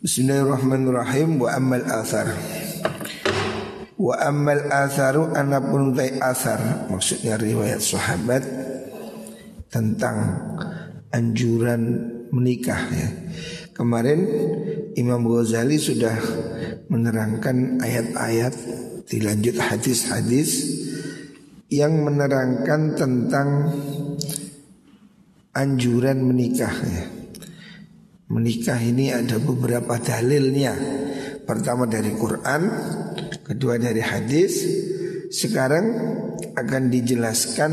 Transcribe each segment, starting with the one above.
Bismillahirrahmanirrahim. Wa ammal athar. Wa ammal atharu anapun utai athar. Maksudnya riwayat sahabat Tentang anjuran menikah ya. Kemarin Imam Ghazali sudah menerangkan ayat-ayat Dilanjut hadis-hadis Yang menerangkan tentang anjuran menikah ya Menikah ini ada beberapa dalilnya. Pertama dari Quran Kedua dari hadis. Sekarang akan dijelaskan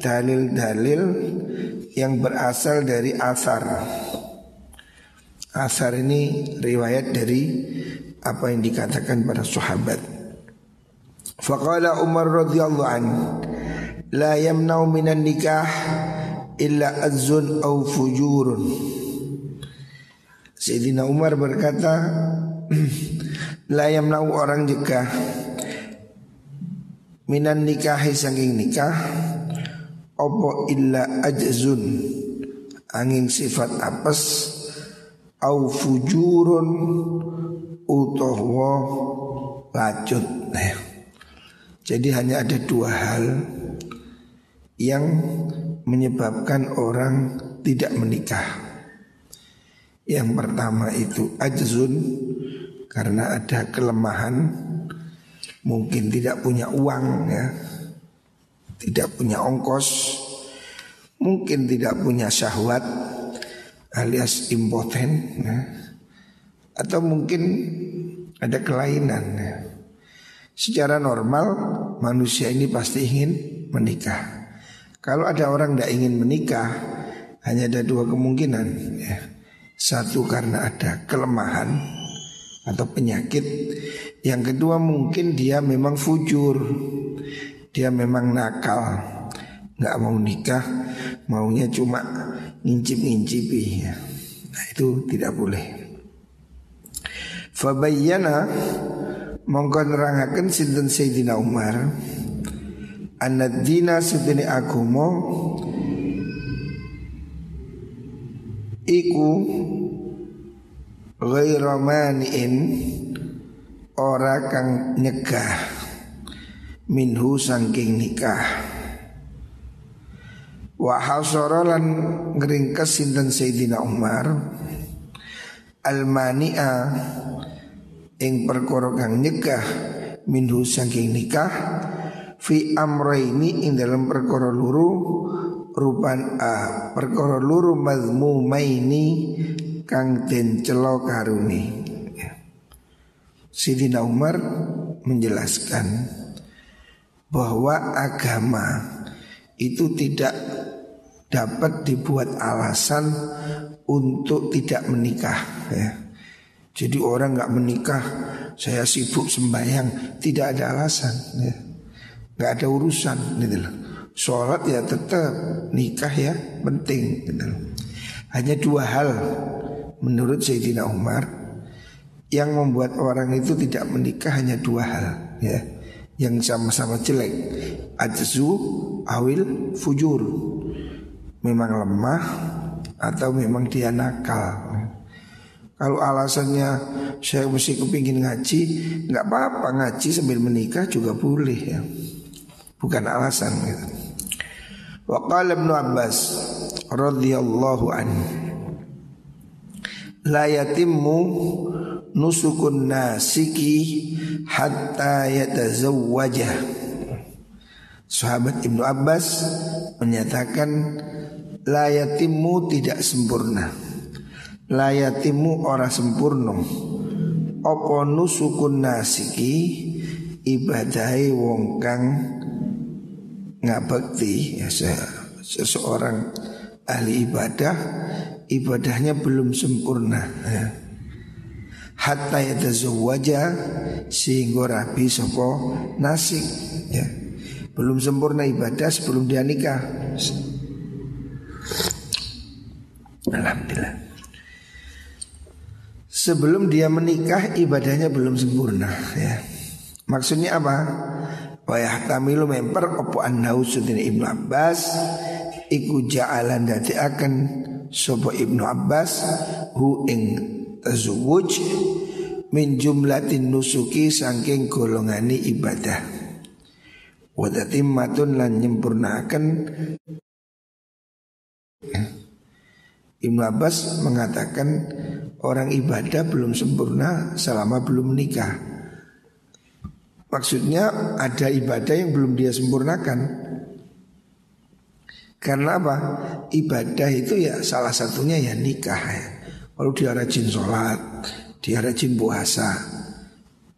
dalil-dalil yang berasal dari asar. Asar ini riwayat dari apa yang dikatakan para sahabat. Faqala Umar radhiyallahu an La yamnau minan nikah illa azun au fujurun Sayyidina Umar berkata Layam nau orang juga Minan nikahi sangking nikah Opo illa ajzun. Angin sifat apes Au fujurun Utohwo Lacut. Nah, Jadi hanya ada dua hal Yang menyebabkan orang tidak menikah yang pertama itu ajzun karena ada kelemahan mungkin tidak punya uang ya. Tidak punya ongkos, mungkin tidak punya syahwat alias impoten ya. Atau mungkin ada kelainan ya. Secara normal manusia ini pasti ingin menikah. Kalau ada orang tidak ingin menikah, hanya ada dua kemungkinan ya. Satu karena ada kelemahan atau penyakit. Yang kedua mungkin dia memang fujur. Dia memang nakal. Nggak mau nikah, maunya cuma ngincip-ngincipi. Nah itu tidak boleh. Fabayyana mongko nerangaken sinten Sayyidina Umar Anad dina sedene agama iku ghairu mani'in ora kang nyegah minhu sangking nikah. Wa hasara lan ngringkes sinten Sayyidina Umar? Almani'a ing perkara kang nyegah minhu sangking nikah fi amraini ing dalam perkara luru rupan a perkara luru mazmumaini kang den celo karuni. Sidina Umar menjelaskan bahwa agama itu tidak dapat dibuat alasan untuk tidak menikah ya. Jadi orang nggak menikah, saya sibuk sembahyang, tidak ada alasan ya. Gak ada urusan gitu loh. Sholat ya tetap Nikah ya penting gitu. Hanya dua hal Menurut Sayyidina Umar Yang membuat orang itu tidak menikah hanya dua hal ya Yang sama-sama jelek Ajzu awil fujur Memang lemah Atau memang dia nakal kalau alasannya saya mesti kepingin ngaji, nggak apa-apa ngaji sambil menikah juga boleh ya, bukan alasan gitu. Wa qala Ibnu Abbas radhiyallahu anhu La yatimmu nusukun nasiki hatta yatazawwaja. Sahabat Ibnu Abbas menyatakan la yatimmu tidak sempurna. La yatimmu ora sempurna. Apa nusukun nasiki? Ibadai wong kang ngabakti ya seseorang ahli ibadah ibadahnya belum sempurna ya. hatta yatazawwaja sehingga rabi sopo nasik ya belum sempurna ibadah sebelum dia nikah Alhamdulillah Sebelum dia menikah ibadahnya belum sempurna ya. Maksudnya apa? Wa yahtamilu memper opo annahu sudin Ibnu Abbas iku ja'alan dadi akan sapa Ibnu Abbas hu ing tazawuj min jumlatin nusuki saking golongani ibadah. Wadatimmatun lan nyempurnakan Ibnu Abbas mengatakan orang ibadah belum sempurna selama belum menikah. Maksudnya ada ibadah yang belum dia sempurnakan. Karena apa? Ibadah itu ya salah satunya ya nikah ya. Kalau dia rajin sholat, dia rajin puasa,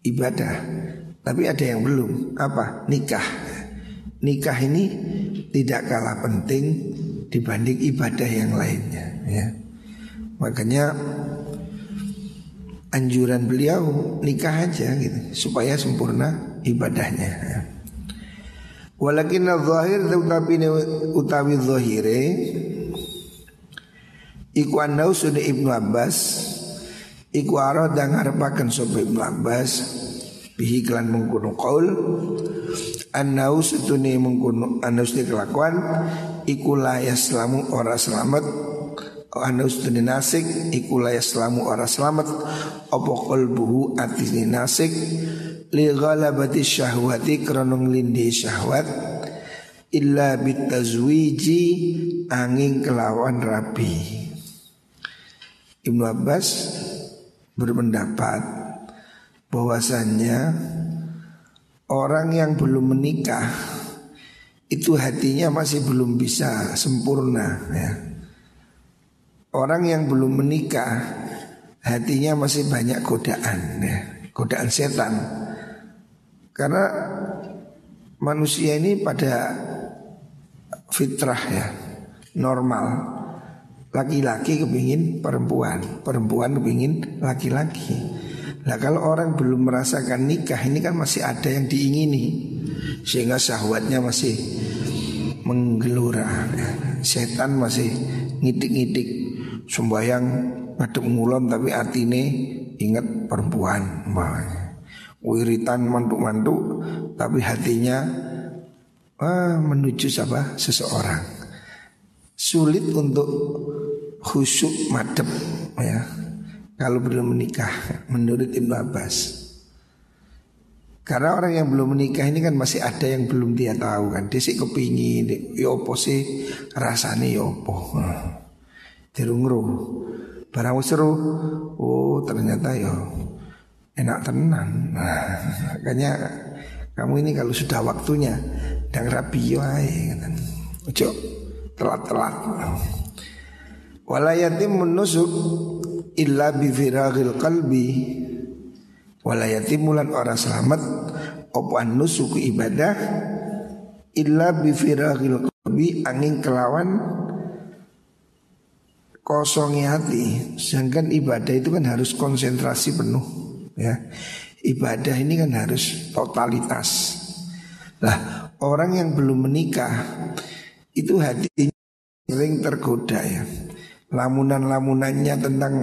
ibadah. Tapi ada yang belum, apa? Nikah. Nikah ini tidak kalah penting dibanding ibadah yang lainnya. Ya. Makanya anjuran beliau nikah aja gitu supaya sempurna ibadahnya. Ya. Walakin zahir tetapi utawi zahire Iku anau sudah Ibnu Abbas Iku arah dan ngarepakan sopa Ibnu Abbas Bihi mengkuno qaul Anau sutuni mengkuno Anau kelakuan Iku layas selamu ora selamat Anau sutuni nasik Iku layas selamu ora selamat. Opo kolbuhu atisni nasik. Li ghalabati syahwati kronong lindi syahwat. Illa bitazwiji angin kelawan rapi. Ibnu Abbas berpendapat bahwasannya orang yang belum menikah itu hatinya masih belum bisa sempurna ya. Orang yang belum menikah hatinya masih banyak godaan ya, godaan setan. Karena manusia ini pada fitrah ya normal. Laki-laki kepingin perempuan, perempuan kepingin laki-laki. Nah kalau orang belum merasakan nikah ini kan masih ada yang diingini Sehingga syahwatnya masih menggelura ya. Setan masih ngidik-ngidik Sembayang ngaduk ngulon tapi atine ingat perempuan Mbak wiritan mantuk-mantuk tapi hatinya ah, menuju siapa? Seseorang. Sulit untuk khusyuk madep ya. Kalau belum menikah menurut Ibnu Abbas. Karena orang yang belum menikah ini kan masih ada yang belum dia tahu kan. Dia sih kepingin ya sih? Rasanya ya nah, dirungru barang seru oh ternyata yo ya enak tenan. Nah, makanya kamu ini kalau sudah waktunya dan rapi wae Ojo telat-telat. Walayatim menusuk illa bi firagil qalbi. Walayatim mulan orang selamat opo nusuk ibadah illa bi firagil qalbi angin kelawan kosongnya hati. Sedangkan ibadah itu kan harus konsentrasi penuh ya. Ibadah ini kan harus totalitas. Lah, orang yang belum menikah itu hatinya sering tergoda ya. Lamunan-lamunannya tentang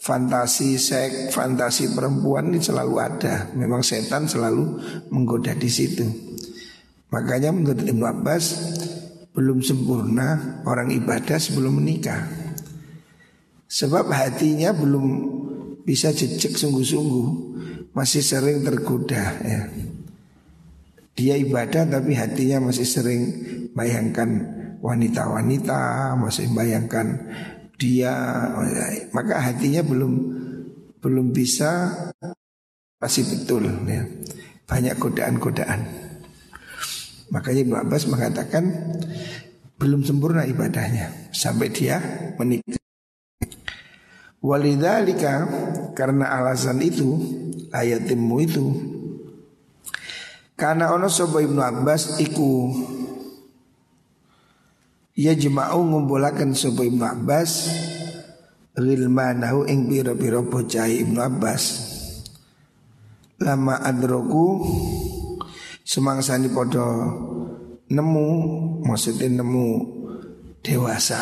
fantasi seks, fantasi perempuan ini selalu ada. Memang setan selalu menggoda di situ. Makanya menurut Ibnu Abbas belum sempurna orang ibadah sebelum menikah. Sebab hatinya belum bisa jejak sungguh-sungguh masih sering tergoda ya. Dia ibadah tapi hatinya masih sering bayangkan wanita-wanita, masih bayangkan dia maka hatinya belum belum bisa masih betul ya. Banyak godaan-godaan. Makanya Ibnu Abbas mengatakan belum sempurna ibadahnya sampai dia menikah. Walidhalika karena alasan itu ayatimmu itu. Karena ono sobo ibnu Abbas iku ya jema'u ngumpulakan sobo ibnu Abbas rilmanahu ing biro-biro bocah ibnu Abbas. Lama adroku semangsani podo nemu maksudnya nemu dewasa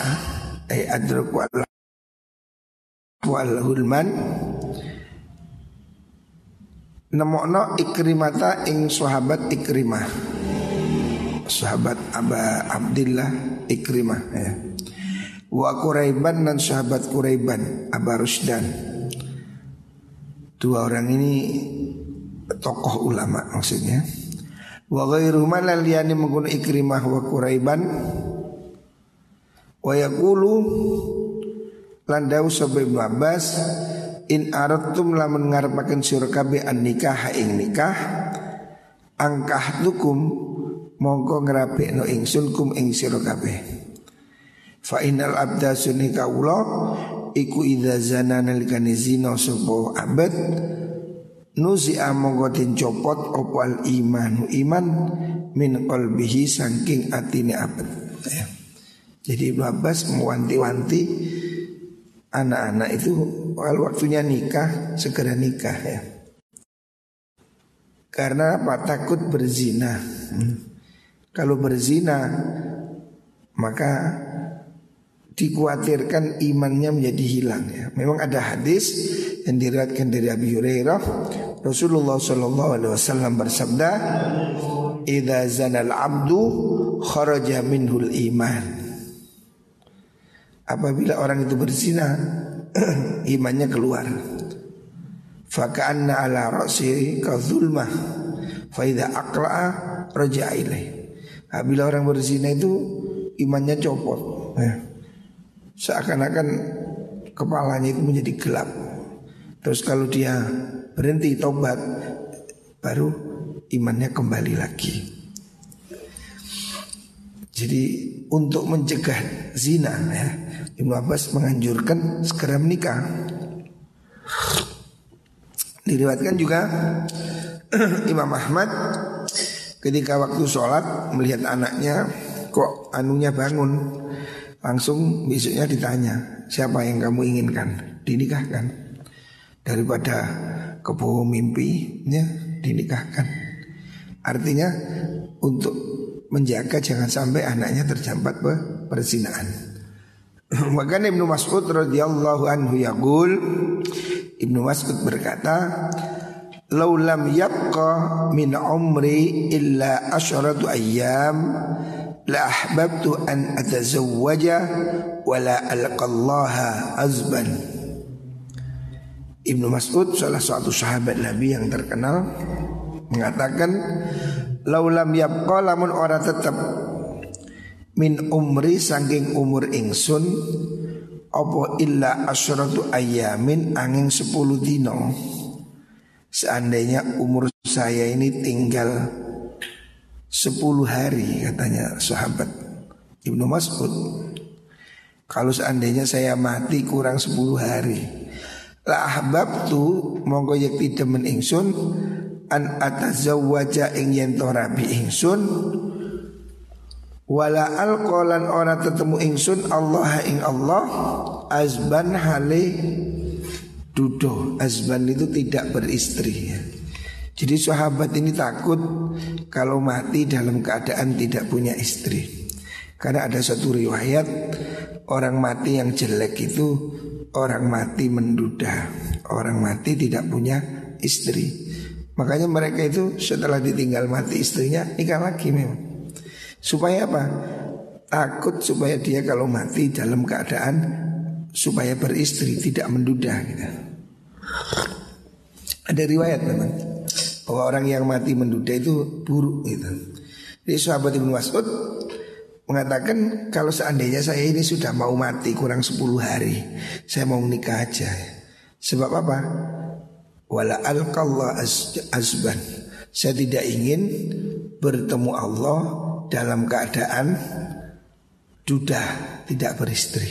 eh adroku wal hulman nemokno ikrimata ing sahabat ikrimah. Sahabat Aba Abdillah ikrimah ya. Wa Quraiban dan sahabat Quraiban Aba Rusdan. Dua orang ini tokoh ulama maksudnya. Wa ghairu man liyani menggunakan Ikrimah wa Quraiban. Wa yaqulu landau sabai Abbas in aratum lamun ngarepaken sira kabeh an nikah ing nikah angkah tukum mongko ngrapekno ingsun kum ing sira kabeh Fa innal abda sunni kaula iku idza zana nalikane zina sapa abad nuzi amangka copot opal iman iman min qalbihi saking atine abad ya. Jadi Ibnu Abbas mewanti-wanti anak-anak itu kalau waktunya nikah segera nikah ya. Karena apa? Takut berzina. Hmm. Kalau berzina maka dikhawatirkan imannya menjadi hilang ya. Memang ada hadis yang diriwayatkan dari Abi Hurairah Rasulullah Shallallahu alaihi wasallam bersabda "Idza zanal abdu kharaja minhul iman." Apabila orang itu berzina imannya keluar. Faka'anna ala ra'si ka zulmah Fa idza aqla'a raja'a ilaih. Apabila orang berzina itu imannya copot. Ya seakan-akan kepalanya itu menjadi gelap. Terus kalau dia berhenti tobat baru imannya kembali lagi. Jadi untuk mencegah zina ya, Ibnu Abbas menganjurkan segera menikah. Diriwatkan juga Imam Ahmad ketika waktu sholat melihat anaknya kok anunya bangun. Langsung besoknya ditanya Siapa yang kamu inginkan? Dinikahkan? Daripada kebohong mimpi ya, Dinikahkan. Artinya Untuk menjaga jangan sampai anaknya terjampat perzinaan. Maka Ibnu Mas'ud radhiyallahu anhu yaqul Ibnu Mas'ud berkata Laulam yabqa min umri illa asyratu ayyam la ahbabtu an atazawwaja wa la alqallaha azban Ibnu Mas'ud salah satu sahabat Nabi yang terkenal mengatakan laulam yabqa lamun ora tetap min umri saking umur ingsun apa illa asyratu ayamin angin sepuluh dino seandainya umur saya ini tinggal Sepuluh hari katanya sahabat Ibnu Mas'ud. Kalau seandainya saya mati kurang sepuluh hari. La ahbab tu monggo yakti demen ingsun An atazawwaja ing yen rabi ingsun Wala alqolan ora tetemu ingsun Allah ing Allah Azban hale dudo Azban itu tidak beristri ya jadi sahabat ini takut kalau mati dalam keadaan tidak punya istri. Karena ada satu riwayat orang mati yang jelek itu orang mati menduda, orang mati tidak punya istri. Makanya mereka itu setelah ditinggal mati istrinya nikah lagi memang. Supaya apa? Takut supaya dia kalau mati dalam keadaan supaya beristri tidak menduda gitu. Ada riwayat memang bahwa orang yang mati menduda itu buruk gitu. Jadi sahabat Ibnu Mas'ud mengatakan kalau seandainya saya ini sudah mau mati kurang 10 hari, saya mau menikah aja. Sebab apa? Wala alqallah azban. Saya tidak ingin bertemu Allah dalam keadaan duda, tidak beristri.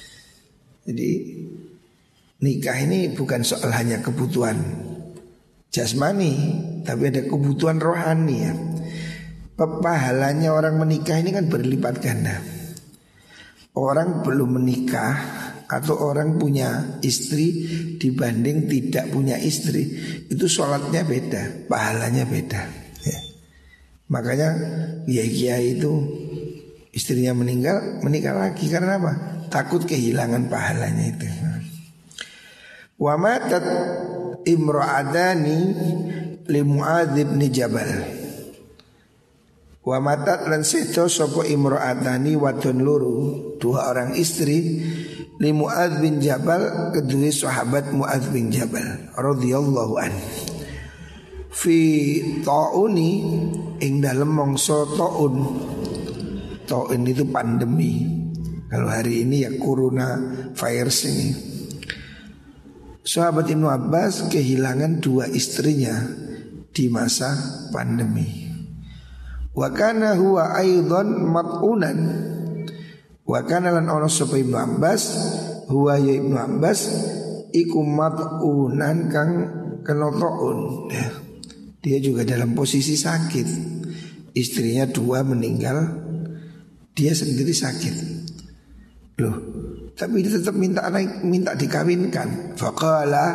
Jadi nikah ini bukan soal hanya kebutuhan jasmani tapi ada kebutuhan rohani ya. Pahalanya orang menikah ini kan berlipat ganda. Orang belum menikah atau orang punya istri dibanding tidak punya istri itu sholatnya beda, pahalanya beda. Ya. Makanya kiai-kiai itu istrinya meninggal menikah lagi karena apa? Takut kehilangan pahalanya itu. Wa matat imra'adani li bin Jabal. Wa matat lan imra'adani wadon luru, dua orang istri li Muadz bin Jabal kedua sahabat Muadz bin Jabal radhiyallahu an. Fi tauni ing dalem mongso taun. Taun itu pandemi. Kalau hari ini ya corona virus ini. Sahabat Ibnu Abbas kehilangan dua istrinya di masa pandemi. Wa kana huwa aidan mat'unan Wa kana lan ono sapa Ibnu Abbas huwa ya Ibnu Abbas iku mat'unan kang kena taun. Ya. Dia juga dalam posisi sakit. Istrinya dua meninggal, dia sendiri sakit. Loh, tapi dia tetap minta anak minta dikawinkan. Faqala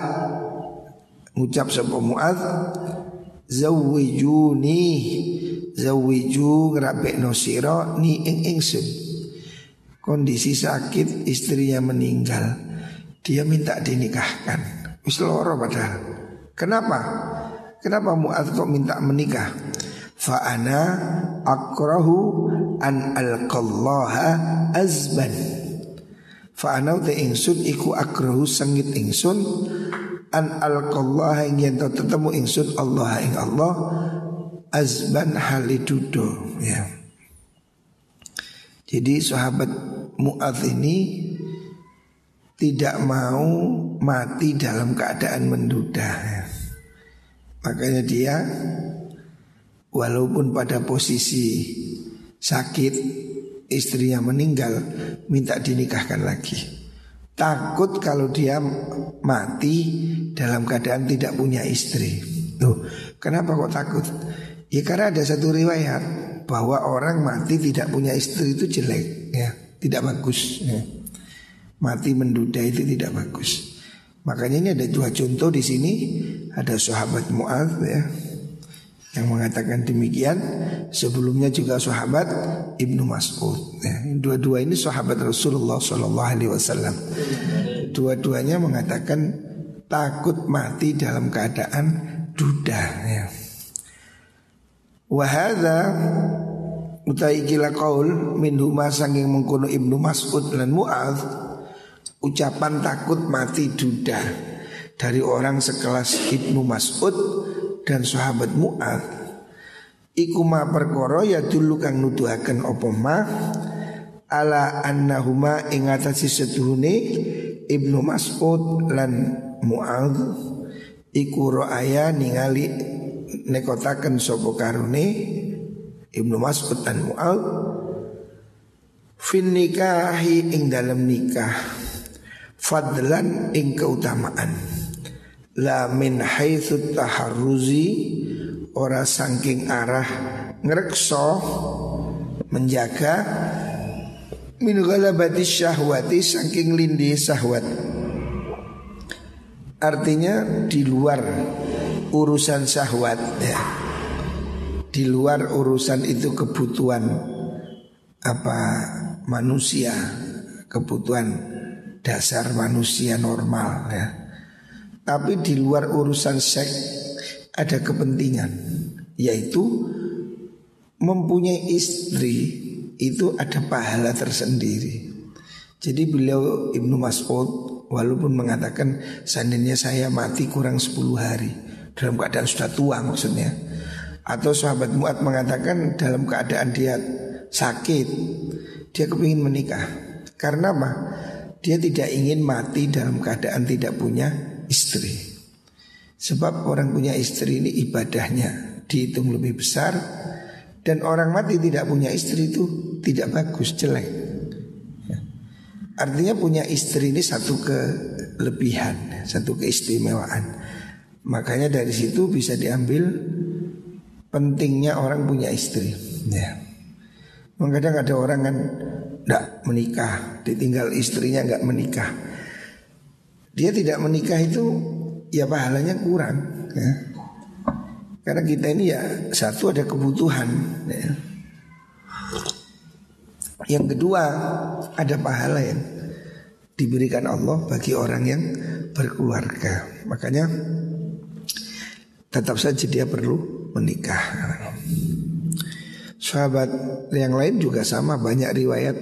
ngucap sapa Muaz zawijuni zawiju ngrabekno sira ni ing ingsun kondisi sakit istrinya meninggal. Dia minta dinikahkan. Wis loro padahal. Kenapa? Kenapa Mu'adz kok minta menikah? Fa ana akrahu an alqallaha azban. Fa ana te ingsun iku akrahu sengit ingsun. An alqallaha ing tetemu ingsun Allah ing Allah azban halidudo ya jadi sahabat Mu'adz ini tidak mau mati dalam keadaan menduda. Makanya dia walaupun pada posisi sakit istrinya meninggal minta dinikahkan lagi. Takut kalau dia mati dalam keadaan tidak punya istri. Tuh, kenapa kok takut? Ya karena ada satu riwayat bahwa orang mati tidak punya istri itu jelek ya tidak bagus ya. Mati menduda itu tidak bagus. Makanya ini ada dua contoh di sini. Ada sahabat Mu'adz ya yang mengatakan demikian. Sebelumnya juga sahabat Ibnu Mas'ud. Ya. Dua-dua ini sahabat Rasulullah Shallallahu Alaihi Wasallam. Dua-duanya mengatakan takut mati dalam keadaan duda. Ya. Wahada utai kila kaul min huma sanging mengkono Ibnu Mas'ud lan Mu'adz ucapan takut mati duda dari orang sekelas Ibnu Mas'ud dan sahabat Mu'adz. Iku ma perkara ya dulu kang nuduhaken apa ma? Ala annahuma ing atase setuhune Ibnu Mas'ud lan Mu'adz iku ro'aya ningali nekotaken sapa karune Ibnu Mas'ud dan Mu'al Fin nikahi ing dalam nikah Fadlan ing keutamaan. La min haitsu taharruzi Ora sangking arah Ngerekso Menjaga Min ghalabati syahwati Sangking lindi syahwat. Artinya di luar urusan syahwat ya di luar urusan itu kebutuhan apa manusia, kebutuhan dasar manusia normal ya. Tapi di luar urusan seks ada kepentingan yaitu mempunyai istri itu ada pahala tersendiri. Jadi beliau Ibnu Mas'ud walaupun mengatakan seandainya saya mati kurang 10 hari dalam keadaan sudah tua maksudnya. Atau sahabat Mu'ad mengatakan dalam keadaan dia sakit Dia kepingin menikah. Karena apa? Dia tidak ingin mati dalam keadaan tidak punya istri. Sebab orang punya istri ini ibadahnya dihitung lebih besar Dan orang mati tidak punya istri itu tidak bagus, jelek. Artinya punya istri ini satu kelebihan, satu keistimewaan Makanya dari situ bisa diambil pentingnya orang punya istri. Ya. Kadang ada orang kan tidak menikah, ditinggal istrinya nggak menikah. Dia tidak menikah itu ya pahalanya kurang. Ya. Karena kita ini ya satu ada kebutuhan. Ya. Yang kedua ada pahala yang diberikan Allah bagi orang yang berkeluarga. Makanya tetap saja dia perlu menikah. Sahabat yang lain juga sama banyak riwayat.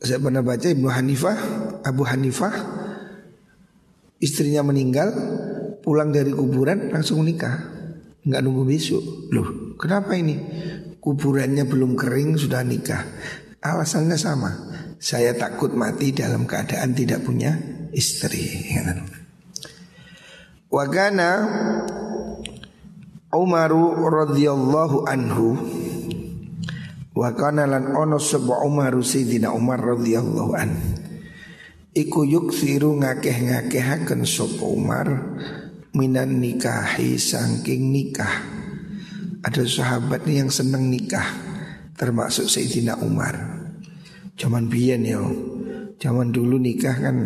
Saya pernah baca Ibnu Hanifah Abu Hanifah istrinya meninggal pulang dari kuburan langsung nikah. Nggak nunggu besok loh kenapa ini? Kuburannya belum kering sudah nikah. Alasannya sama. Saya takut mati dalam keadaan tidak punya istri Wagana Umaru radhiyallahu anhu. Wa kana lan ono sapa Umar Sayyidina Umar radhiyallahu an. Iku yuksiru ngakeh-ngakehaken sapa Umar minan nikahi saking nikah. Ada sahabat nih yang seneng nikah termasuk Sayyidina Umar. Zaman biyen yo zaman dulu nikah kan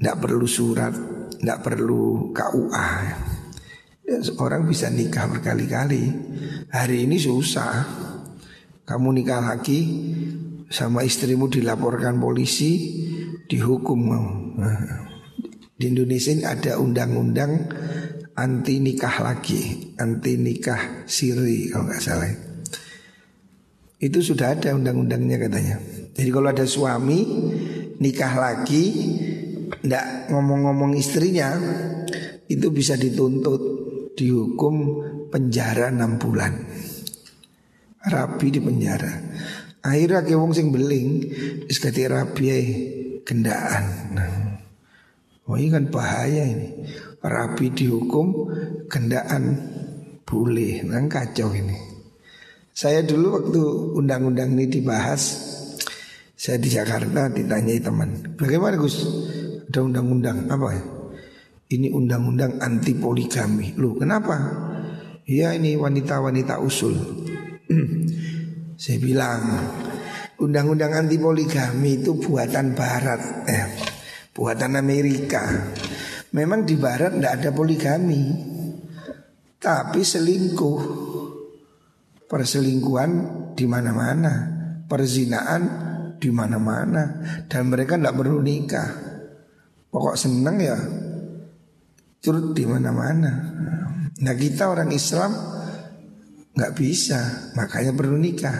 ndak perlu surat ndak perlu KUA ya, orang bisa nikah berkali-kali hari ini susah kamu nikah lagi sama istrimu dilaporkan polisi, dihukum. Di Indonesia ini ada undang-undang anti nikah lagi, anti nikah siri kalau nggak salah. Itu sudah ada undang-undangnya katanya. Jadi kalau ada suami nikah lagi, ndak ngomong-ngomong istrinya, itu bisa dituntut dihukum penjara 6 bulan rapi di penjara. Akhirnya ke wong sing beling ganti rapi ae gendaan. Oh ini kan bahaya ini. Rapi dihukum gendaan boleh. Nang kacau ini. Saya dulu waktu undang-undang ini dibahas saya di Jakarta ditanyai teman, bagaimana Gus? Ada undang-undang apa ya? Ini undang-undang anti poligami. Loh, kenapa? Ya ini wanita-wanita usul. Saya bilang undang-undang anti poligami itu buatan Barat, eh, buatan Amerika. Memang di Barat tidak ada poligami, tapi selingkuh, perselingkuhan di mana-mana, perzinaan di mana-mana, dan mereka tidak perlu nikah. Pokok seneng ya, turut di mana-mana. Nah kita orang Islam nggak bisa, makanya perlu nikah.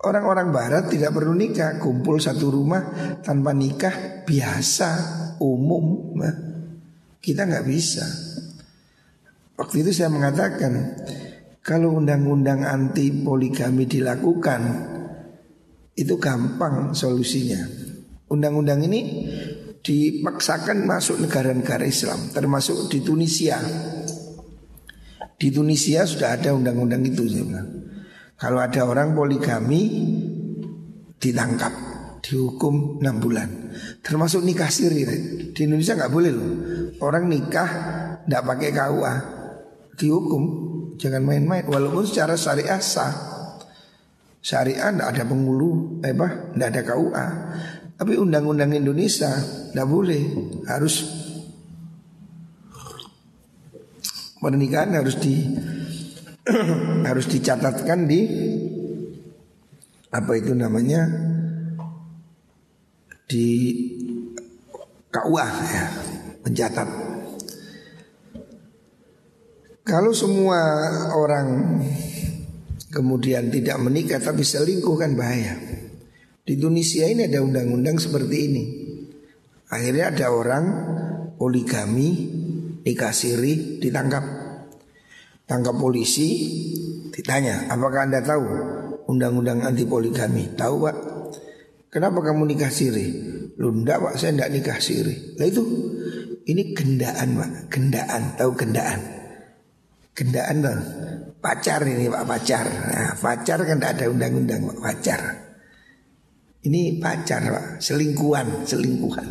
Orang-orang barat tidak perlu nikah, kumpul satu rumah tanpa nikah biasa, umum. Kita nggak bisa. Waktu itu saya mengatakan, kalau undang-undang anti poligami dilakukan, itu gampang solusinya. Undang-undang ini dipaksakan masuk negara-negara Islam, termasuk di Tunisia. Di Tunisia sudah ada undang-undang itu saya bilang. Kalau ada orang poligami ditangkap, dihukum 6 bulan. Termasuk nikah siri. Di Indonesia nggak boleh loh. Orang nikah nggak pakai KUA, dihukum. Jangan main-main. Walaupun secara syariah sah. Syariah nggak ada penghulu, eh apa? Nggak ada KUA. Tapi undang-undang Indonesia nggak boleh, harus pernikahan harus di harus dicatatkan di apa itu namanya di KUA ya mencatat. Kalau semua orang kemudian tidak menikah tapi selingkuh kan bahaya. Di Indonesia ini ada undang-undang seperti ini. Akhirnya ada orang poligami nikah siri ditangkap. Tangkap polisi ditanya apakah anda tahu undang-undang anti poligami tahu pak. Kenapa kamu nikah siri lu ndak pak saya ndak nikah siri lah itu ini gendaan pak. Gendaan tahu gendaan? Gendaan dong pacar ini pak pacar. Nah, pacar kan tidak ada undang-undang pak. Pacar ini pacar pak selingkuhan selingkuhan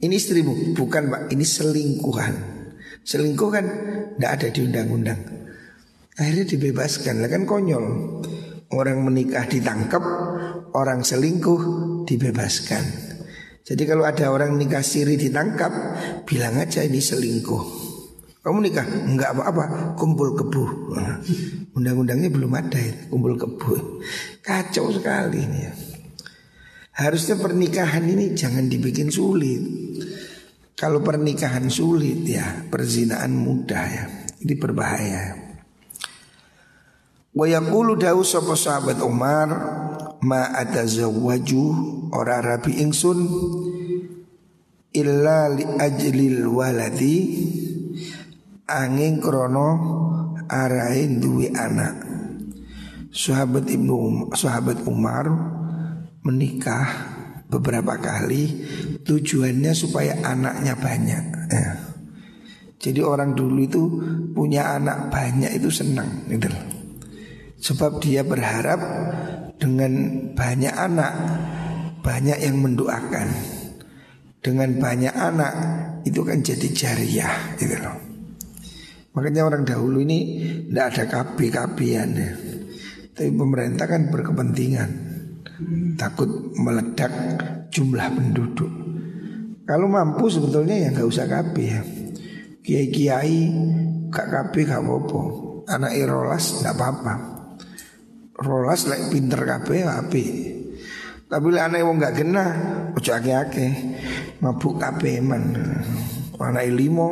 ini istrimu bukan pak ini selingkuhan Selingkuh kan tidak ada di undang-undang. Akhirnya dibebaskan, lah kan konyol. Orang menikah ditangkap, orang selingkuh dibebaskan. Jadi kalau ada orang nikah siri ditangkap, bilang aja ini selingkuh. Kamu nikah? Enggak apa-apa, kumpul kebu. Undang-undangnya belum ada ya, kumpul kebu. Kacau sekali ini ya. Harusnya pernikahan ini jangan dibikin sulit. Kalau pernikahan sulit ya, perzinaan mudah ya. Ini berbahaya. Wa yaqulu dawu sapa sahabat Umar ma atazawwaju ora rabi ingsun illa li ajlil waladi angin krono arahin duwe anak. Sahabat Ibnu sahabat Umar menikah beberapa kali tujuannya supaya anaknya banyak. Ya. Jadi orang dulu itu punya anak banyak itu senang gitu Sebab dia berharap dengan banyak anak banyak yang mendoakan. Dengan banyak anak itu kan jadi jariah gitu loh. Makanya orang dahulu ini tidak ada kapi-kapian ya. Tapi pemerintah kan berkepentingan Takut meledak jumlah penduduk. Kalau mampu sebetulnya ya nggak usah kapi ya. Kiai-kiai gak kapi gak apa-apa. Anak rolas gak apa-apa. Rolas like pinter kapi kapi Tapi lah anak yang gak kena Ojo ake-ake Mabuk kapi man Anak limo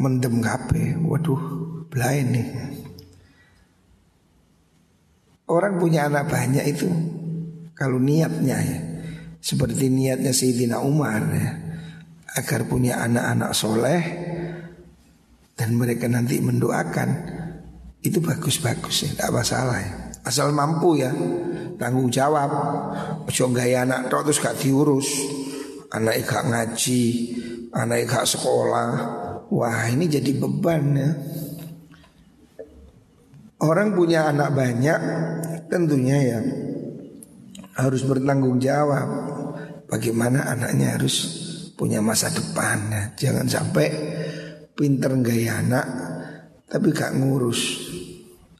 mendem kapi Waduh belain nih. Orang punya anak banyak itu Kalau niatnya ya Seperti niatnya Sayyidina Umar ya Agar punya anak-anak soleh dan mereka nanti mendoakan itu bagus-bagus ya, tidak masalah ya. Asal mampu ya, tanggung jawab. Ojo gaya anak tok terus gak diurus. Anak gak ngaji, anak gak sekolah. Wah, ini jadi beban ya. Orang punya anak banyak tentunya ya harus bertanggung jawab. Bagaimana anaknya harus punya masa depan ya. Jangan sampai pinter gaya anak tapi gak ngurus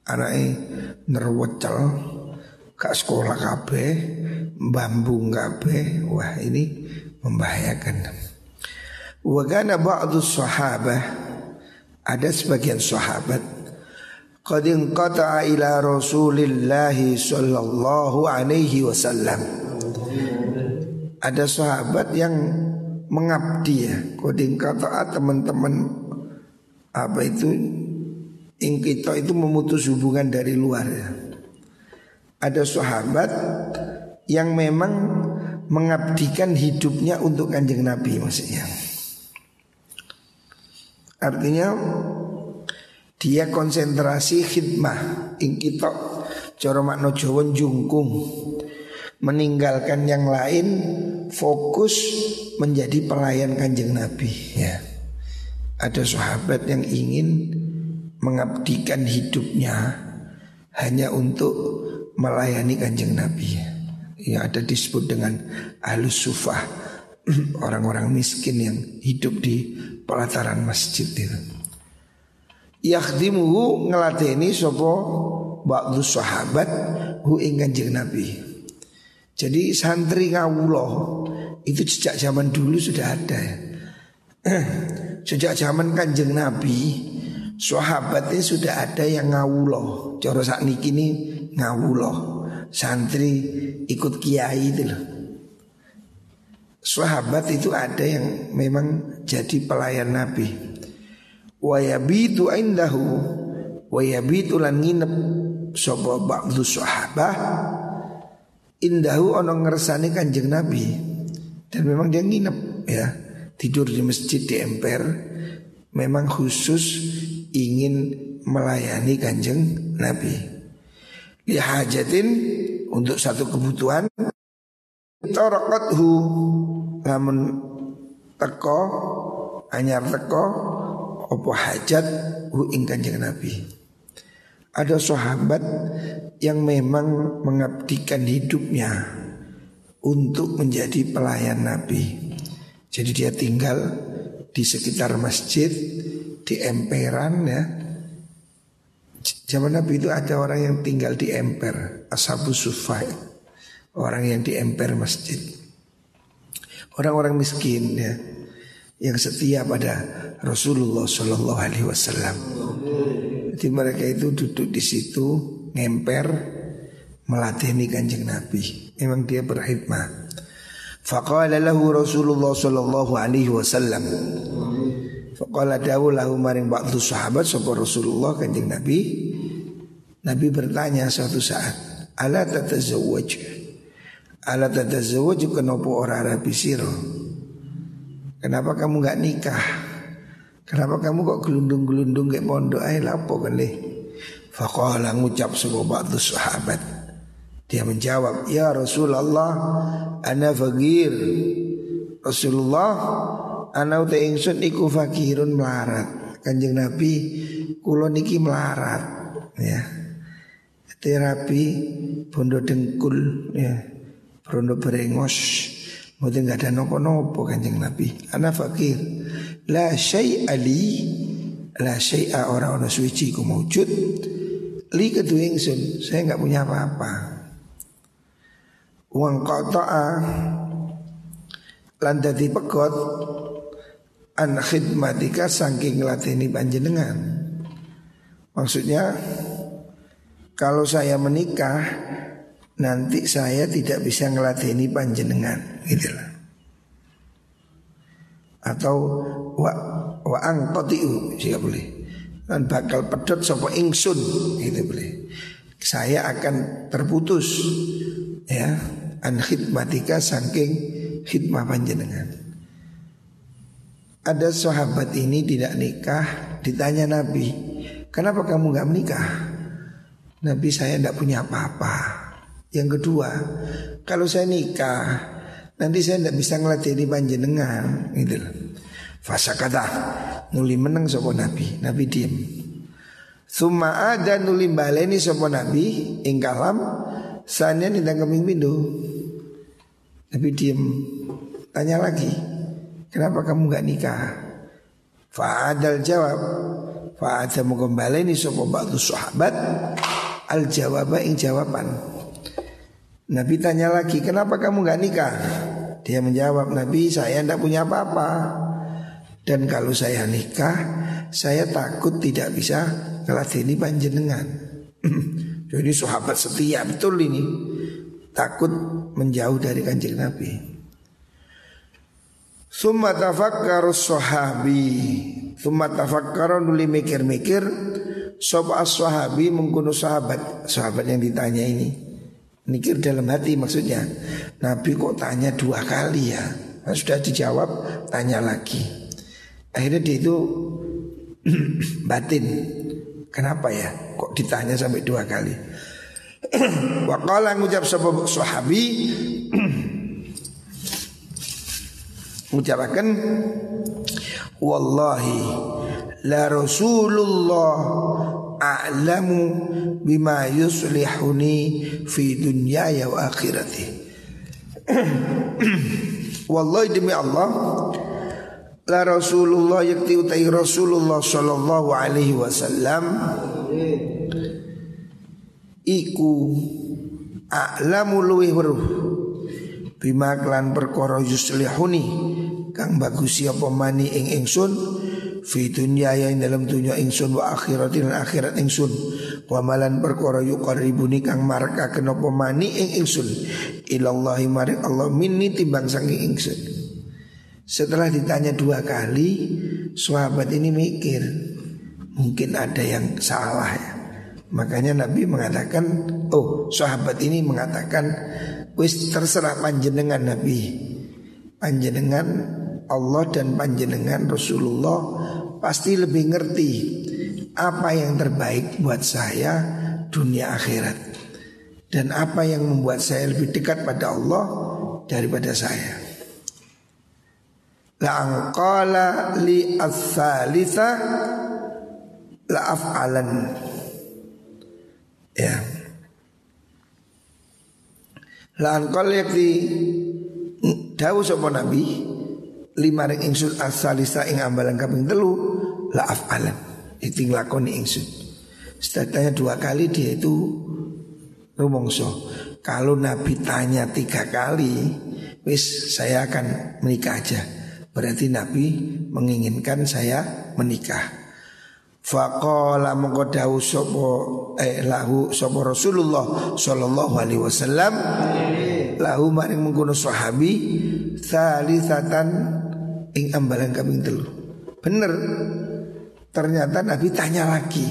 anaknya nerwecel gak sekolah kabe bambu kabe wah ini membahayakan Wagana ba'du sahabah ada sebagian sahabat qad inqata'a ila Rasulillah sallallahu alaihi wasallam ada sahabat yang mengabdi ya koding kata teman-teman apa itu ingkito itu memutus hubungan dari luar ya. Ada sahabat yang memang mengabdikan hidupnya untuk kanjeng Nabi maksudnya. Artinya dia konsentrasi khidmah. Ingkito coro makno jawon jungkung meninggalkan yang lain fokus menjadi pelayan kanjeng Nabi. Ya. Ada sahabat yang ingin mengabdikan hidupnya hanya untuk melayani kanjeng Nabi. Yang ada disebut dengan alus sufah. Orang-orang miskin yang hidup di pelataran masjid itu. Yakhdimuhu ngelateni sopo ba'du sahabat hu ing kanjeng Nabi. Jadi santri ngawuloh itu sejak zaman dulu sudah ada. Sejak zaman kanjeng Nabi Sahabatnya sudah ada yang ngawuloh Coro saat ini ngawuloh Santri ikut kiai itu loh Sahabat itu ada yang memang jadi pelayan Nabi Wayabitu indahu. Wayabitu lan nginep Sopo ba'du sahabah. Indahu ono ngersani kanjeng Nabi. Dan memang dia nginep ya. Tidur di masjid di emper. Memang khusus ingin melayani kanjeng Nabi. Lihajatin untuk satu kebutuhan Tarakathu Namun teko Anyar teko Opo hajat Hu ing kanjeng Nabi Ada sahabat Yang memang mengabdikan hidupnya Untuk menjadi pelayan Nabi jadi dia tinggal di sekitar masjid di emperan ya. Zaman Nabi itu ada orang yang tinggal di emper, ashabu sufai. Orang yang di emper masjid. Orang-orang miskin ya yang setia pada Rasulullah Shallallahu Alaihi Wasallam. Jadi mereka itu duduk di situ ngemper melatih kanjeng Nabi. Memang dia berkhidmat. Faqala lahu Rasulullah sallallahu alaihi wasallam. Faqala dawu lahu maring ba'du sahabat sapa Rasulullah kanjeng Nabi. Nabi bertanya suatu saat, "Ala tatazawwaj?" Ala tatazawwaj kenapa ora rapi sira? Kenapa kamu nggak nikah? Kenapa kamu kok gelundung-gelundung kayak pondok ae lapo kali? Faqala ngucap sebuah ba'du sahabat. Dia menjawab, "Ya Rasulullah, ana fakir." Rasulullah, ana uta ingsun iku fakirun melarat. Kanjeng Nabi, kula niki melarat, ya. Terapi bondo dengkul ya. Bondo berengos. Mungkin nggak ada nopo-nopo kanjeng Nabi. Ana fakir. La syai'a li La syai'a orang orang suci ku mewujud Li kedua ingsun Saya nggak punya apa-apa Uang qata'a Lan dadi pegot An khidmatika saking latini panjenengan Maksudnya Kalau saya menikah Nanti saya tidak bisa ngelatini panjenengan Gitu lah. Atau wa wa angqatiu jika boleh. Dan bakal pedot sopo ingsun gitu boleh. Saya akan terputus ya an khidmatika saking khidmah panjenengan. Ada sahabat ini tidak nikah ditanya Nabi kenapa kamu nggak menikah? Nabi saya tidak punya apa-apa yang kedua kalau saya nikah Nanti saya tidak bisa ngelatih panjenengan gitu loh. Fasa kata nuli menang sopo nabi, nabi diem. Suma ada nuli baleni sopo nabi ing kalam sanya nindang keming pindu. Nabi diem. Tanya lagi, kenapa kamu gak nikah? Fa'adal jawab Fa'ada ini sopo batu sahabat Al jawabah ing jawaban Nabi tanya lagi, kenapa kamu gak nikah? Dia menjawab, Nabi saya tidak punya apa-apa. Dan kalau saya nikah, saya takut tidak bisa ngeladeni panjenengan. Jadi sahabat setia betul ini. Takut menjauh dari kanjeng Nabi. Summa tafakkaru sahabi Summa tafakkaru nuli mikir-mikir Sob as-sahabi mengkuno sahabat Sahabat yang ditanya ini Mikir dalam hati maksudnya. Nabi kok tanya dua kali ya? Nah, Sudah dijawab tanya lagi. Akhirnya dia itu batin. Kenapa ya? Kok ditanya sampai dua kali? Wakala ngucap sebab sahabi Ngucapakan Wallahi La Rasulullah a'lamu bima yuslihuni fi dunyaya wa akhirati. Wallahi demi Allah La Rasulullah yakti utai Rasulullah sallallahu alaihi wasallam Iku a'lamu luwih weruh Bima klan perkara yuslihuni Kang bagus siapa mani ing ingsun fi dunya ya dalam dunya ingsun wa akhiratin akhirat ingsun. Wa malan perkara yuqarribuni kang marka kenapa mani ing ingsun. Ilallahi maring Allah minni timbang saking ingsun. Setelah ditanya dua kali sahabat ini mikir mungkin ada yang salah ya. Makanya Nabi mengatakan oh sahabat ini mengatakan wis terserah panjenengan Nabi. Panjenengan Allah dan panjenengan Rasulullah pasti lebih ngerti apa yang terbaik buat saya dunia akhirat dan apa yang membuat saya lebih dekat pada Allah daripada saya. La angqala li as-salisa la af'alan. Ya. La angqala yakti dawu sapa Nabi lima ring ingsun asalisa ing ambalan kaping telu la afalan. Itu lakoni ingsun. Setidaknya dua kali dia itu rumongso. Kalau Nabi tanya tiga kali wis saya akan menikah aja. Berarti Nabi menginginkan saya menikah. Faqala mongko dawu sapa eh lahu sapa Rasulullah sallallahu alaihi wasallam. Lahu maring mengkono sahabi salisatan ing ambalan kambing telu. Bener. Ternyata Nabi tanya lagi.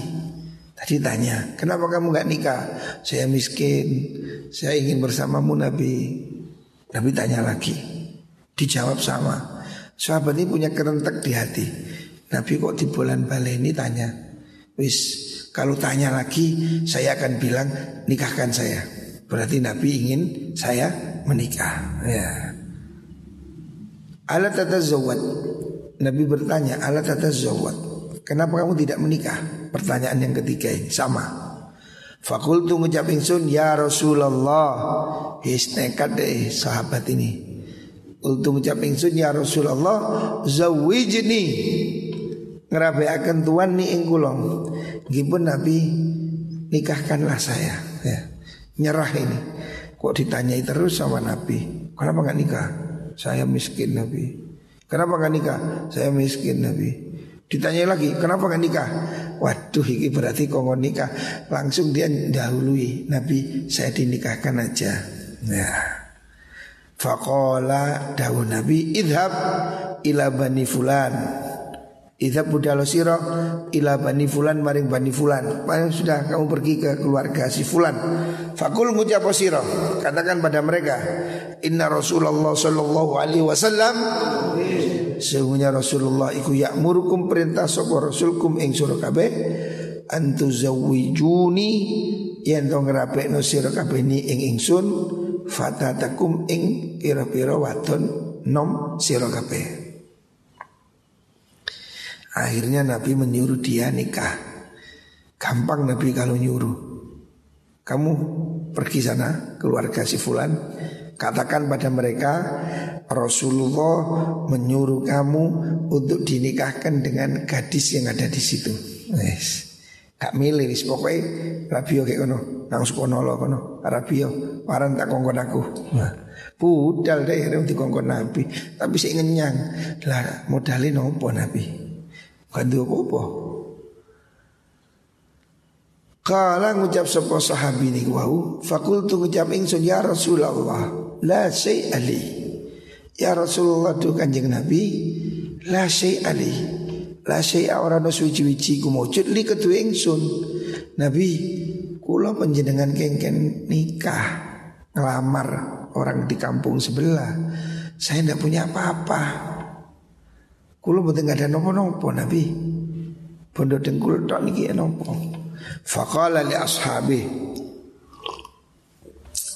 Tadi tanya, kenapa kamu gak nikah? Saya miskin, saya ingin bersamamu Nabi. Nabi tanya lagi. Dijawab sama. Sahabat ini punya kerentek di hati. Nabi kok di bulan balik ini tanya, wis kalau tanya lagi saya akan bilang nikahkan saya. Berarti Nabi ingin saya menikah. Ya. Ala zawat. Nabi bertanya, ala zawat. Kenapa kamu tidak menikah? Pertanyaan yang ketiga ini sama. Fakultu ngucap ingsun ya Rasulullah. His nekat deh sahabat ini. Ultu ngucap ingsun ya Rasulullah zawijni. Akan tuan ni ing. Gipun Nabi nikahkanlah saya ya. Nyerah ini. Kok ditanyai terus sama Nabi. Kenapa nggak nikah? Saya miskin Nabi. Kenapa nggak nikah? Saya miskin Nabi. Ditanya lagi, kenapa gak nikah? Waduh, ini berarti kongkong nikah. Langsung dia dahului Nabi, saya dinikahkan aja. Nah, Fakola daun Nabi idhab ila bani fulan. Idhab budalo siro ila bani fulan maring bani fulan. Sudah kamu pergi ke keluarga si fulan. Fakul ngucap siro. Katakan pada mereka, Inna Rasulullah sallallahu alaihi wasallam Sehingga Rasulullah iku ya'murukum perintah sapa rasulkum ing sira kabeh antu zawijuni yen to ngrapekno sira kabeh ni ing ingsun fatatakum ing pira-pira wadon nom sira kabeh. Akhirnya Nabi menyuruh dia nikah. Gampang Nabi kalau nyuruh. Kamu pergi sana keluarga si fulan Katakan pada mereka Rasulullah menyuruh kamu untuk dinikahkan dengan gadis yang ada di situ. Yes. Gak milih wis pokoknya Rabio kayak kono, nang sukono lo kono. Rabio paran tak kongkon aku. Nah, budal deh yang dikongkon Nabi, tapi sih ngenyang. Lah modalin nopo Nabi? Kan apa-apa. Kala ngucap sapa sahabi ni wau, fakultu ngucap ingsun ya Rasulullah, la syai ali. Ya Rasulullah tu kanjeng Nabi, la syai ali. La syai ora no suci-wici ku mujud li ketu ingsun. Nabi, kula panjenengan kengken nikah ngelamar orang di kampung sebelah. Saya tidak punya apa-apa. Kula mboten ada nopo-nopo Nabi. Bondo dengkul tok niki nopo. Faqala li ashabi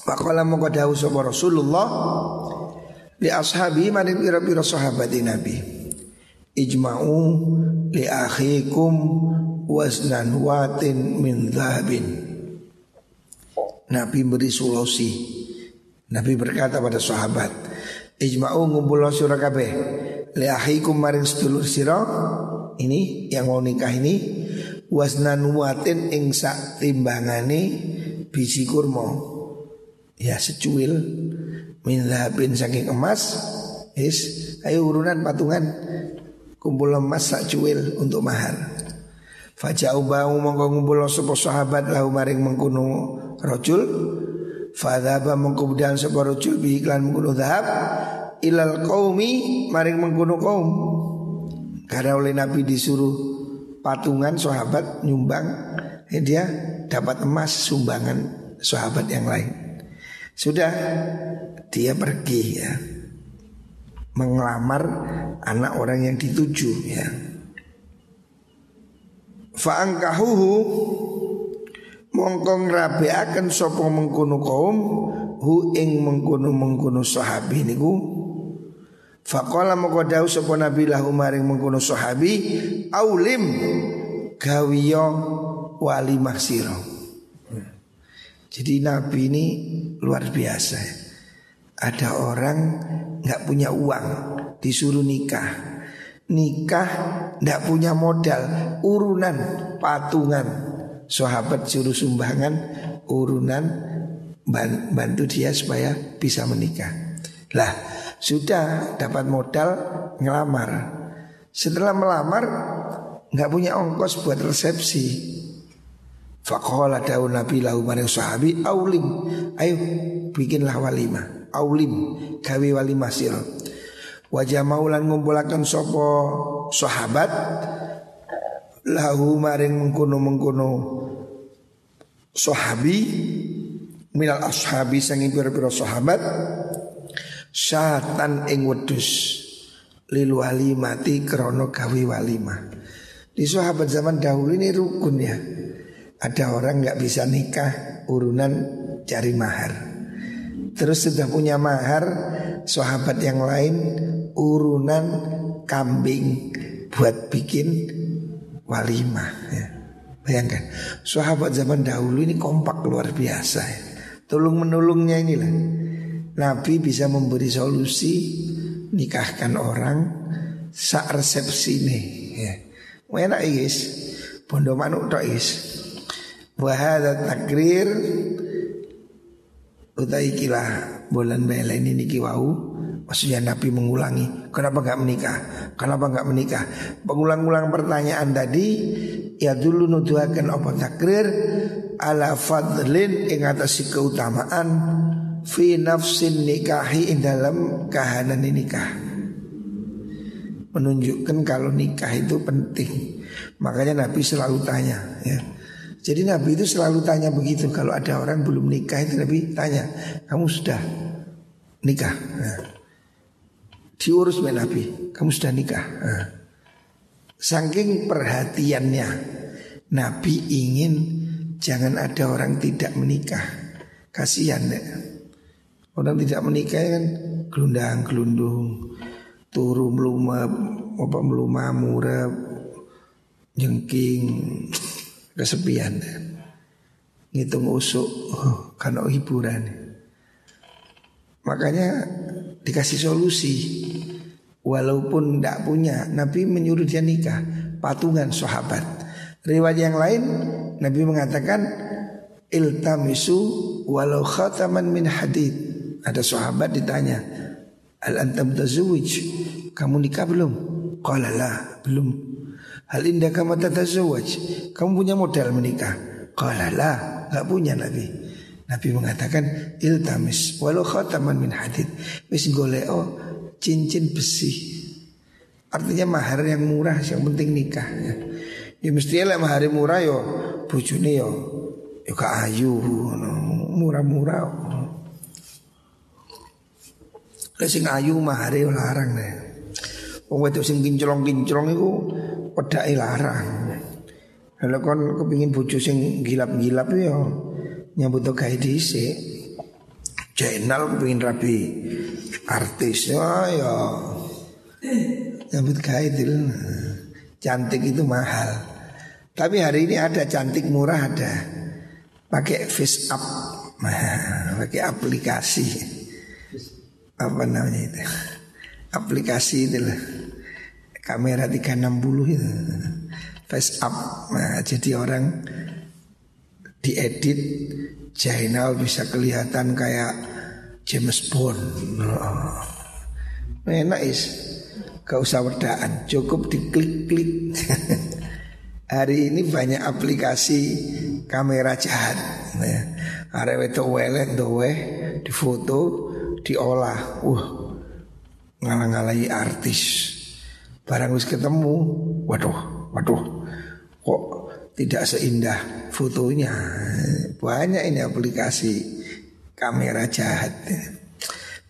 Faqala mongko dawuh sapa Rasulullah li ashabi maring pira-pira sahabat Nabi Ijma'u li akhikum waznan watin min dhahabin. Nabi beri solusi Nabi berkata pada sahabat Ijma'u ngumpul sira kabeh. Li akhikum maring sedulur sira ini yang mau nikah ini wasnan watin ing sak timbangane biji kurma ya secuil. Min bin saking emas is ayo urunan patungan. Kumpul emas sak cuil untuk mahar. Fajau bau mongko ngumpul sapa sahabat lahu maring mengkuno rojul Fadhaba mengkubudan sapa rojul bi iklan mengkuno dahab ilal qaumi maring mengkuno kaum karena oleh Nabi disuruh patungan sahabat nyumbang ya dia dapat emas sumbangan sahabat yang lain. Sudah dia pergi ya mengelamar anak orang yang dituju ya. Fa'angkahuhu mongkong akan sopo mengkuno kaum hu ing mengkuno mengkuno sahabi niku Faqala moko sapa Nabi lahu maring mengkono sahabi aulim gawiyo wali mahsiro. Jadi Nabi ini luar biasa. Ada orang nggak punya uang disuruh nikah. Nikah nggak punya modal, urunan patungan. Sahabat suruh sumbangan, urunan bantu dia supaya bisa menikah. Lah sudah dapat modal ngelamar. Setelah melamar nggak punya ongkos buat resepsi. Fakola daun Nabi lahu maring sahabi aulim. Ayo bikinlah walimah. Aulim gawe walimah sir. Wajah maulan ngumpulakan sopo sahabat lahu maring mengkuno mengkuno sahabi minal ashabi sanging pira-pira sahabat syatan ing wedus lil walimati krono gawe walimah. Di sahabat zaman dahulu ini rukun ya. Ada orang nggak bisa nikah urunan cari mahar. Terus sudah punya mahar, sahabat yang lain urunan kambing buat bikin walimah ya. Bayangkan, sahabat zaman dahulu ini kompak luar biasa ya. Tolong menolongnya inilah. Nabi bisa memberi solusi nikahkan orang sak resepsi nih ya. Enak guys. Bondo manuk tok is. Wahada takrir utai kilah bulan bela ini niki wau. Maksudnya Nabi mengulangi Kenapa nggak menikah? Kenapa nggak menikah? Pengulang-ulang pertanyaan tadi Ya dulu nuduhakan apa takrir? Ala fadlin Ingatasi keutamaan Fi nafsin nikahi dalam kahanan nikah. Menunjukkan kalau nikah itu penting. Makanya Nabi selalu tanya ya jadi Nabi itu selalu tanya begitu Kalau ada orang belum nikah itu Nabi tanya Kamu sudah nikah nah. Diurus oleh Nabi Kamu sudah nikah nah. Saking perhatiannya Nabi ingin Jangan ada orang tidak menikah Kasihan deh Orang tidak menikah kan Gelundang gelundung Turu meluma Apa meluma murah Jengking Kesepian. Ngitung usuk oh, Karena hiburan. Makanya dikasih solusi. Walaupun tidak punya Nabi menyuruh dia nikah. Patungan sahabat. Riwayat yang lain Nabi mengatakan iltamisu walau khataman min hadid. Ada sahabat ditanya al antam tazawij kamu nikah belum? Qala la belum hal indah kamu tatazawaj kamu punya modal menikah qala la enggak punya Nabi Nabi mengatakan iltamis walau khataman min hadid wis goleo cincin besi. Artinya mahar yang murah yang penting nikah ya. Ya mestinya lah mahar murah yo bojone yo yo ka ayu murah-murah. Lah sing ayu mahar yo larang deh. Wong wedok sing kinclong-kinclong iku pedake larang. Kalau kon kepingin bojo sing gilap-gilap yo nyambut gawe dhisik. Jenal pengen rapi artis ya ya nyambut gawe Cantik itu mahal. Tapi hari ini ada cantik murah ada. Pakai face up, pakai aplikasi. Apa namanya itu? Aplikasi itu lah. Kamera 360 itu. Face up. Nah, jadi orang diedit Jainal bisa kelihatan kayak James Bond. Oh. Enak is, gak usah wedaan, cukup diklik-klik. Hari ini banyak aplikasi kamera jahat. Ya. Arek itu welet dowe di foto diolah. Wah, ngalang-ngalangi artis. Barang wis ketemu, waduh, waduh. Kok tidak seindah fotonya. Banyak ini aplikasi kamera jahat.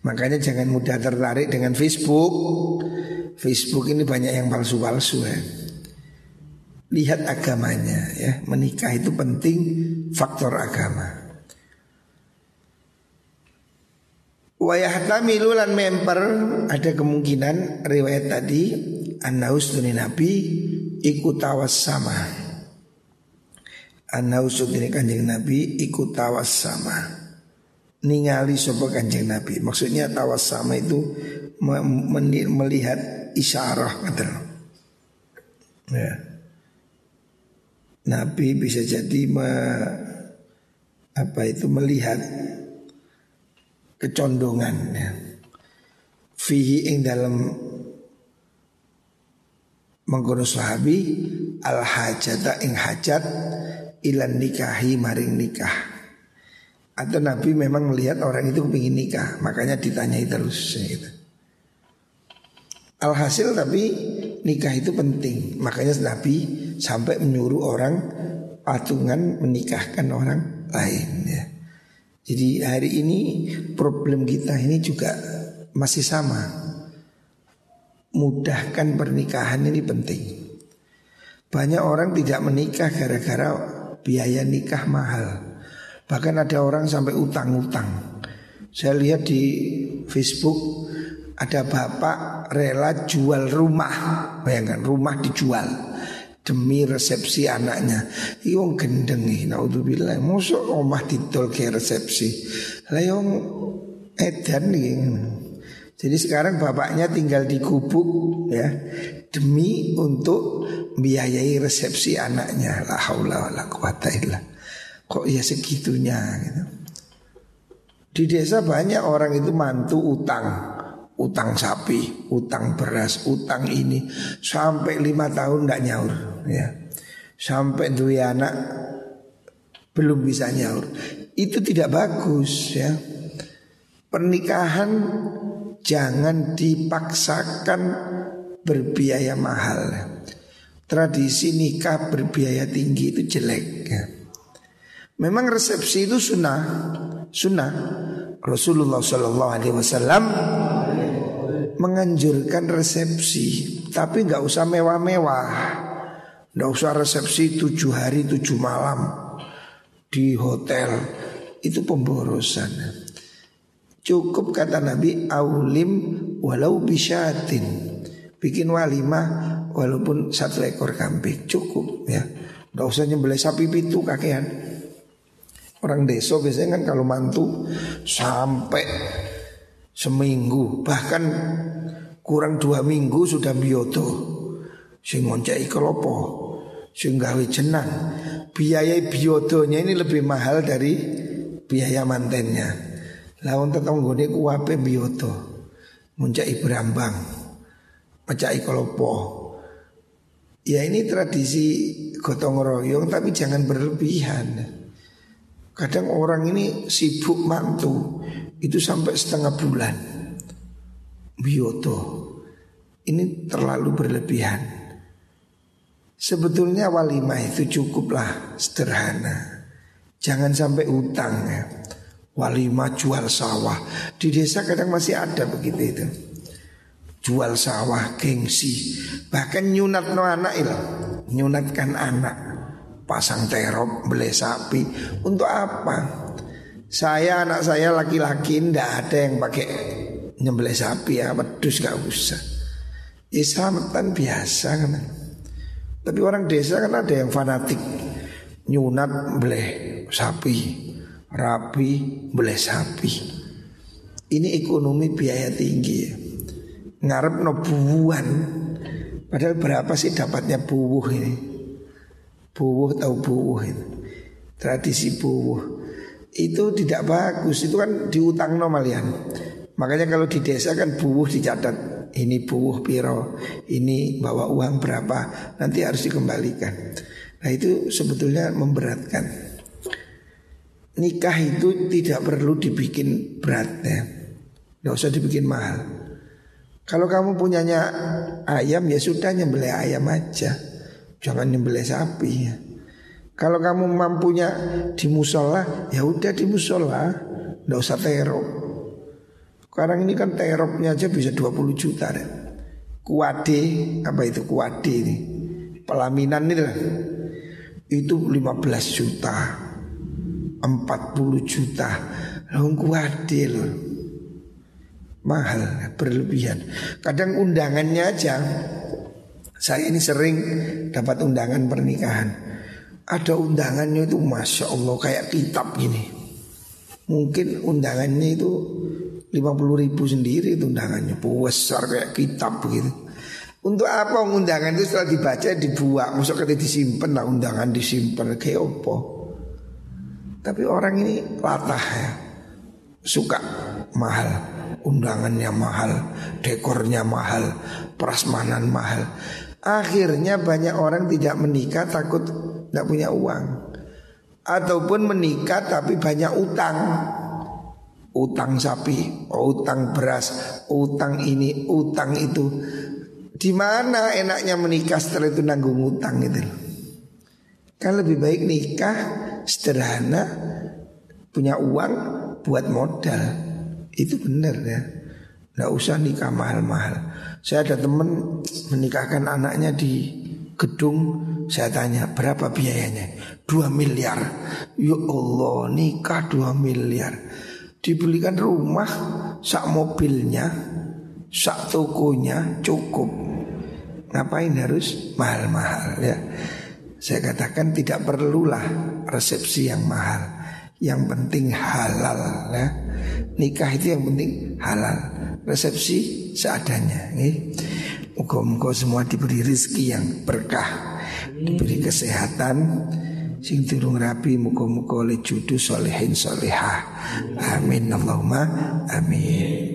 Makanya jangan mudah tertarik dengan Facebook. Facebook ini banyak yang palsu-palsu ya. Lihat agamanya ya. Menikah itu penting faktor agama. Wayahtamilu lan memper ada kemungkinan riwayat tadi An-Naus Nabi ikut tawas sama Anausud ini kanjeng Nabi ikut tawas sama Ningali sopa kanjeng Nabi Maksudnya tawas sama itu Melihat isyarah kata ya. Nabi bisa jadi me, apa itu melihat kecondongan ya. Fihi ing dalam mengkono sahabi al hajata ing hajat ilan nikahi maring nikah atau Nabi memang melihat orang itu ingin nikah makanya ditanyai terus gitu. Alhasil tapi nikah itu penting makanya Nabi sampai menyuruh orang patungan menikahkan orang lain ya. Jadi hari ini problem kita ini juga masih sama. Mudahkan pernikahan ini penting. Banyak orang tidak menikah gara-gara biaya nikah mahal. Bahkan ada orang sampai utang-utang. Saya lihat di Facebook ada bapak rela jual rumah. Bayangkan rumah dijual demi resepsi anaknya. Iwong gendeng nih, naudzubillah. Mosok omah didol ke resepsi. Lah edan nih. Jadi sekarang bapaknya tinggal di gubuk ya demi untuk biayai resepsi anaknya. La haula wala quwata illa. Kok ya segitunya gitu. Di desa banyak orang itu mantu utang, utang sapi, utang beras, utang ini sampai lima tahun tidak nyaur ya. Sampai dua anak belum bisa nyaur. Itu tidak bagus ya. Pernikahan jangan dipaksakan berbiaya mahal. Tradisi nikah berbiaya tinggi itu jelek. Memang resepsi itu sunnah, sunnah. Rasulullah Shallallahu Alaihi Wasallam menganjurkan resepsi, tapi nggak usah mewah-mewah, nggak usah resepsi tujuh hari tujuh malam di hotel, itu pemborosan. Cukup kata Nabi aulim walau bisyatin. Bikin walimah walaupun satu ekor kambing cukup ya. Gak usah nyembelih sapi pitu kakean. Orang desa biasanya kan kalau mantu sampai seminggu bahkan kurang dua minggu sudah bioto sing ngoncai kelopo sing gawe jenang biaya biotonya ini lebih mahal dari biaya mantennya Lawan tetanggone kuwape biyoto. Muncai berambang. Macai kolopo. Ya ini tradisi gotong royong tapi jangan berlebihan. Kadang orang ini sibuk mantu itu sampai setengah bulan. Biyoto. Ini terlalu berlebihan. Sebetulnya walimah itu cukuplah sederhana. Jangan sampai utang ya walimah jual sawah. Di desa kadang masih ada begitu itu. Jual sawah gengsi. Bahkan nyunat no anak itu. Nyunatkan anak. Pasang terop, beli sapi. Untuk apa? Saya anak saya laki-laki ndak ada yang pakai nyembelih sapi ya, wedus gak usah. Islamatan biasa kan. Tapi orang desa kan ada yang fanatik nyunat beli sapi rapi, boleh sapi. Ini ekonomi biaya tinggi ya. Ngarep no buuhan. Padahal berapa sih dapatnya buuh ini? Buuh tahu buuh ini. Tradisi buuh itu tidak bagus. Itu kan diutang no malian. Makanya kalau di desa kan buuh dicatat. Ini buuh piro, ini bawa uang berapa, nanti harus dikembalikan. Nah itu sebetulnya memberatkan nikah itu tidak perlu dibikin berat ya. Nggak usah dibikin mahal. Kalau kamu punyanya ayam ya sudah nyembelih ayam aja. Jangan nyembelih sapi ya. Kalau kamu mampunya di musola ya udah di musola. Nggak usah terop. Sekarang ini kan teropnya aja bisa 20 juta deh. Kuade apa itu kuade ini? Pelaminan ini lah. Itu 15 juta 40 juta. Kuade loh Mahal berlebihan. Kadang undangannya aja Saya ini sering dapat undangan pernikahan. Ada undangannya itu Masya Allah kayak kitab gini. Mungkin undangannya itu 50 ribu sendiri itu undangannya. Besar kayak kitab begitu untuk apa undangan itu setelah dibaca dibuat Maksudnya disimpan lah undangan disimpan. Kayak apa tapi orang ini latah ya. Suka mahal Undangannya mahal Dekornya mahal Prasmanan mahal. Akhirnya banyak orang tidak menikah Takut tidak punya uang. Ataupun menikah tapi banyak utang. Utang sapi Utang beras Utang ini Utang itu. Di mana enaknya menikah setelah itu nanggung utang itu Kan lebih baik nikah sederhana punya uang buat modal. Itu benar ya. Tidak usah nikah mahal-mahal. Saya ada teman menikahkan anaknya di gedung. Saya tanya berapa biayanya? 2 miliar. Ya Allah nikah 2 miliar. Dibelikan rumah Sak mobilnya Sak tokonya cukup. Ngapain harus mahal-mahal ya Saya katakan tidak perlulah resepsi yang mahal Yang penting halal ya Nikah itu yang penting halal resepsi seadanya. Muka-muka semua diberi rezeki yang berkah, diberi kesehatan, sing turung rapi muka-muka oleh judu solehin solehah. Amin Allahumma amin.